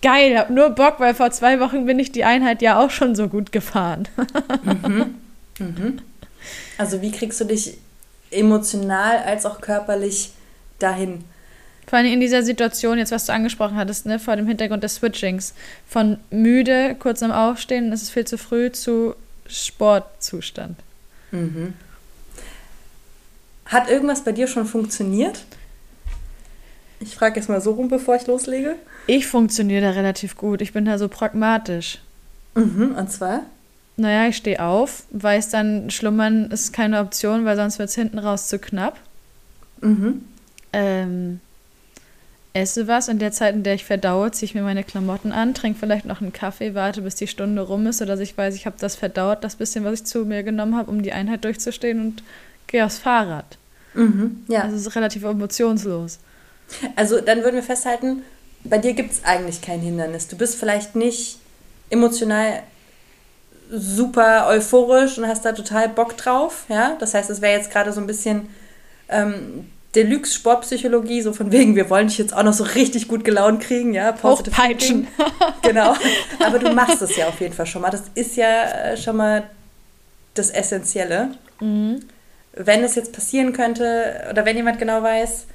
geil, hab nur Bock, weil vor zwei Wochen bin ich die Einheit ja auch schon so gut gefahren. [laughs] mhm. Mhm. Also wie kriegst du dich emotional als auch körperlich dahin? Vor allem in dieser Situation, jetzt was du angesprochen hattest, ne, vor dem Hintergrund des Switchings. Von müde, kurz am Aufstehen, es ist viel zu früh, zu Sportzustand. Mhm. Hat irgendwas bei dir schon funktioniert? Ich frage jetzt mal so rum, bevor ich loslege. Ich funktioniere da relativ gut. Ich bin da so pragmatisch. Mhm, und zwar? Naja, ich stehe auf, weiß dann, schlummern ist keine Option, weil sonst wird es hinten raus zu knapp. Mhm. Ähm, esse was. In der Zeit, in der ich verdaue, ziehe ich mir meine Klamotten an, trinke vielleicht noch einen Kaffee, warte, bis die Stunde rum ist, sodass ich weiß, ich habe das verdaut, das bisschen, was ich zu mir genommen habe, um die Einheit durchzustehen und gehe aufs Fahrrad. Mhm, ja. Also es ist relativ emotionslos. Also dann würden wir festhalten, bei dir gibt es eigentlich kein Hindernis. Du bist vielleicht nicht emotional super euphorisch und hast da total Bock drauf. Ja? Das heißt, es wäre jetzt gerade so ein bisschen ähm, Deluxe-Sportpsychologie, so von wegen, wir wollen dich jetzt auch noch so richtig gut gelaunt kriegen, ja, Hochpeitschen. genau. Aber du machst es ja auf jeden Fall schon mal. Das ist ja äh, schon mal das Essentielle. Mhm. Wenn es jetzt passieren könnte, oder wenn jemand genau weiß,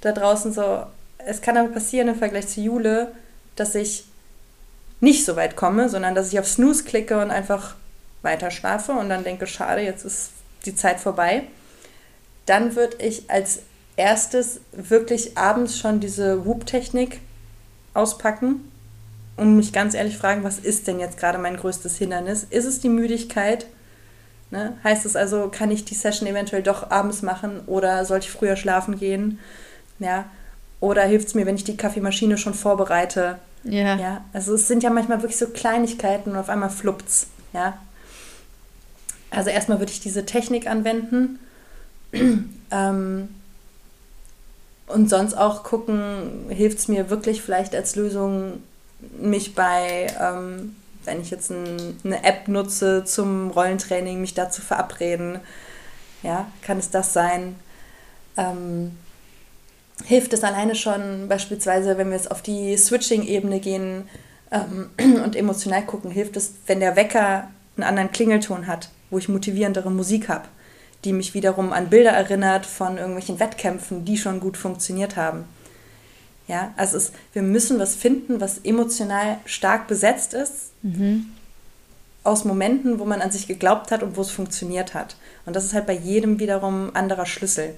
da draußen so, es kann aber passieren im Vergleich zu Jule, dass ich nicht so weit komme, sondern dass ich auf Snooze klicke und einfach weiter schlafe und dann denke, schade, jetzt ist die Zeit vorbei. Dann würde ich als erstes wirklich abends schon diese Whoop-Technik auspacken und mich ganz ehrlich fragen, was ist denn jetzt gerade mein größtes Hindernis? Ist es die Müdigkeit? Ne? Heißt es also, kann ich die Session eventuell doch abends machen oder sollte ich früher schlafen gehen? Ja. Oder hilft es mir, wenn ich die Kaffeemaschine schon vorbereite? Ja. ja. Also es sind ja manchmal wirklich so Kleinigkeiten und auf einmal fluppt's. Ja. Also erstmal würde ich diese Technik anwenden. [clears throat] ähm, und sonst auch gucken, hilft es mir wirklich vielleicht als Lösung, mich bei, ähm, wenn ich jetzt ein, eine App nutze zum Rollentraining, mich da zu verabreden. Ja, kann es das sein? Ähm, hilft es alleine schon, beispielsweise, wenn wir jetzt auf die Switching-Ebene gehen ähm, [clears throat] und emotional gucken, hilft es, wenn der Wecker einen anderen Klingelton hat, wo ich motivierendere Musik habe die mich wiederum an Bilder erinnert von irgendwelchen Wettkämpfen, die schon gut funktioniert haben. Ja, also es, wir müssen was finden, was emotional stark besetzt ist, mhm. aus Momenten, wo man an sich geglaubt hat und wo es funktioniert hat. Und das ist halt bei jedem wiederum anderer Schlüssel.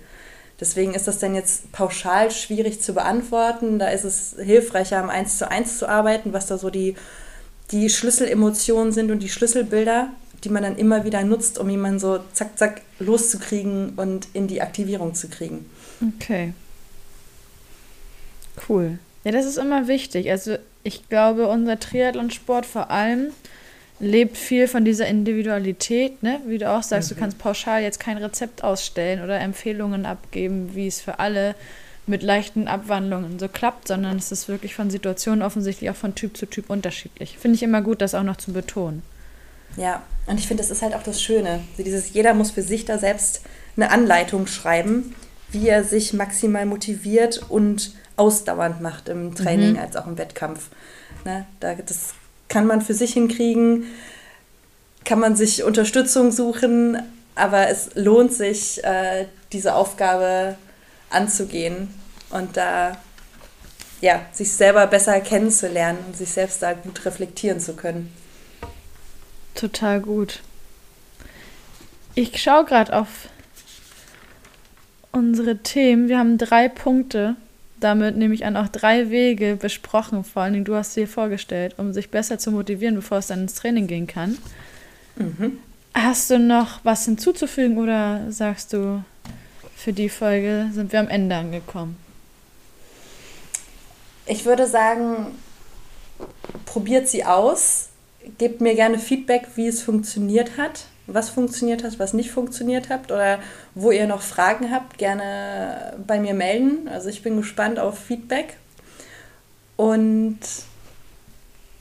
Deswegen ist das dann jetzt pauschal schwierig zu beantworten. Da ist es hilfreicher, am Eins zu eins zu arbeiten, was da so die, die Schlüsselemotionen sind und die Schlüsselbilder die man dann immer wieder nutzt, um jemanden so zack, zack loszukriegen und in die Aktivierung zu kriegen. Okay. Cool. Ja, das ist immer wichtig. Also ich glaube, unser Triathlonsport vor allem lebt viel von dieser Individualität, ne? Wie du auch sagst, mhm. du kannst pauschal jetzt kein Rezept ausstellen oder Empfehlungen abgeben, wie es für alle mit leichten Abwandlungen so klappt, sondern es ist wirklich von Situation offensichtlich auch von Typ zu Typ unterschiedlich. Finde ich immer gut, das auch noch zu betonen. Ja, und ich finde, das ist halt auch das Schöne. Also dieses, jeder muss für sich da selbst eine Anleitung schreiben, wie er sich maximal motiviert und ausdauernd macht im Training mhm. als auch im Wettkampf. Ne? Da, das kann man für sich hinkriegen, kann man sich Unterstützung suchen, aber es lohnt sich, äh, diese Aufgabe anzugehen und da ja, sich selber besser kennenzulernen und sich selbst da gut reflektieren zu können. Total gut. Ich schaue gerade auf unsere Themen. Wir haben drei Punkte. Damit nehme ich an, auch drei Wege besprochen. Vor allen Dingen, du hast sie hier vorgestellt, um sich besser zu motivieren, bevor es dann ins Training gehen kann. Mhm. Hast du noch was hinzuzufügen oder sagst du, für die Folge sind wir am Ende angekommen? Ich würde sagen, probiert sie aus gebt mir gerne Feedback, wie es funktioniert hat, was funktioniert hat, was nicht funktioniert hat oder wo ihr noch Fragen habt, gerne bei mir melden. Also ich bin gespannt auf Feedback. Und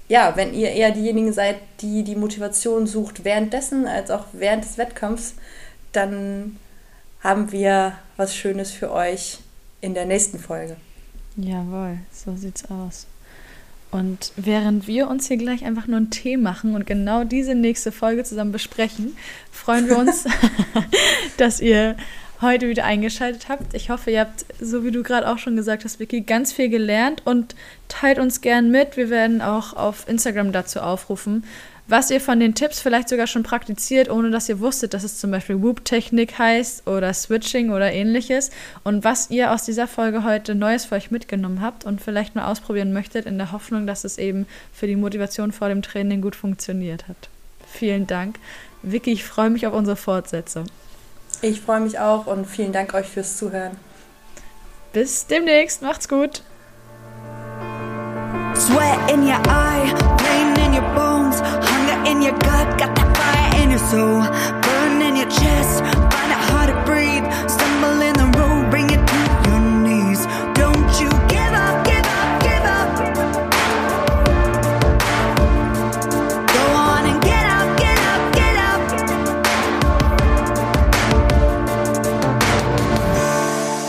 ja, wenn ihr eher diejenigen seid, die die Motivation sucht währenddessen als auch während des Wettkampfs, dann haben wir was Schönes für euch in der nächsten Folge. Jawohl, so sieht's aus. Und während wir uns hier gleich einfach nur einen Tee machen und genau diese nächste Folge zusammen besprechen, freuen wir uns, [laughs] [laughs] dass ihr heute wieder eingeschaltet habt. Ich hoffe, ihr habt, so wie du gerade auch schon gesagt hast, Vicky, ganz viel gelernt und teilt uns gern mit. Wir werden auch auf Instagram dazu aufrufen, was ihr von den Tipps vielleicht sogar schon praktiziert, ohne dass ihr wusstet, dass es zum Beispiel Whoop-Technik heißt oder Switching oder ähnliches und was ihr aus dieser Folge heute Neues für euch mitgenommen habt und vielleicht mal ausprobieren möchtet, in der Hoffnung, dass es eben für die Motivation vor dem Training gut funktioniert hat. Vielen Dank. Vicky, ich freue mich auf unsere Fortsetzung. Ich freue mich auch und vielen Dank euch fürs Zuhören. Bis demnächst, macht's gut. Sweat in your eye, pain in your bones, in your gut, got that fire in your soul, burn in your chest, find it hard to breathe, stumble in the road, bring it to your knees. Don't you give up, give up, give up. Go on and get up, get up, get up.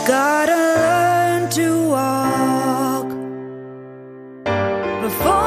Gotta learn to walk before.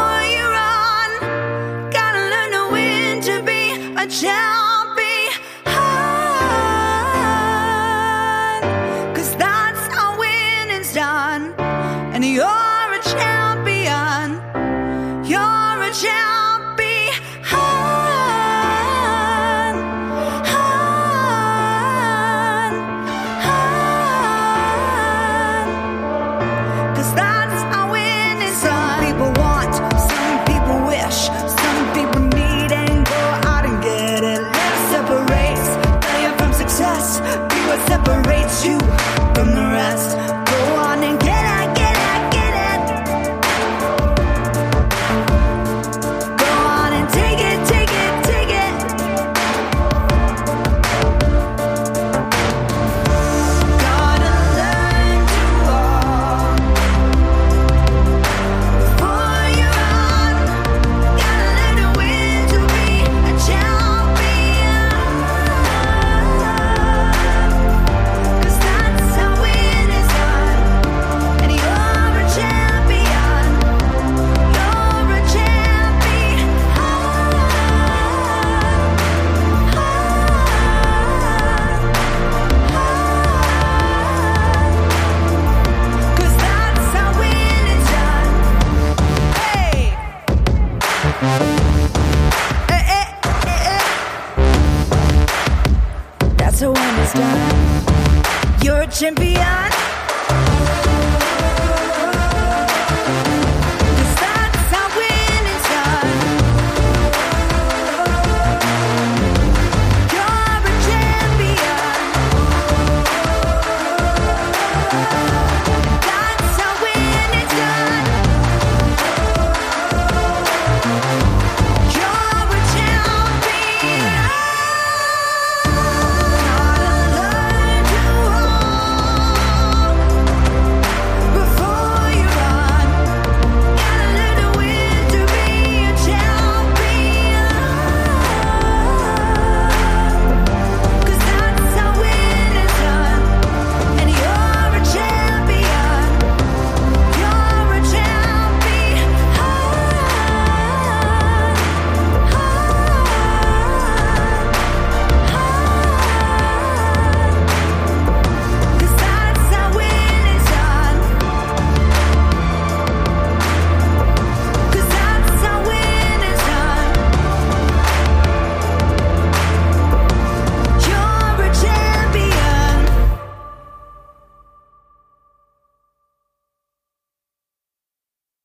Champion.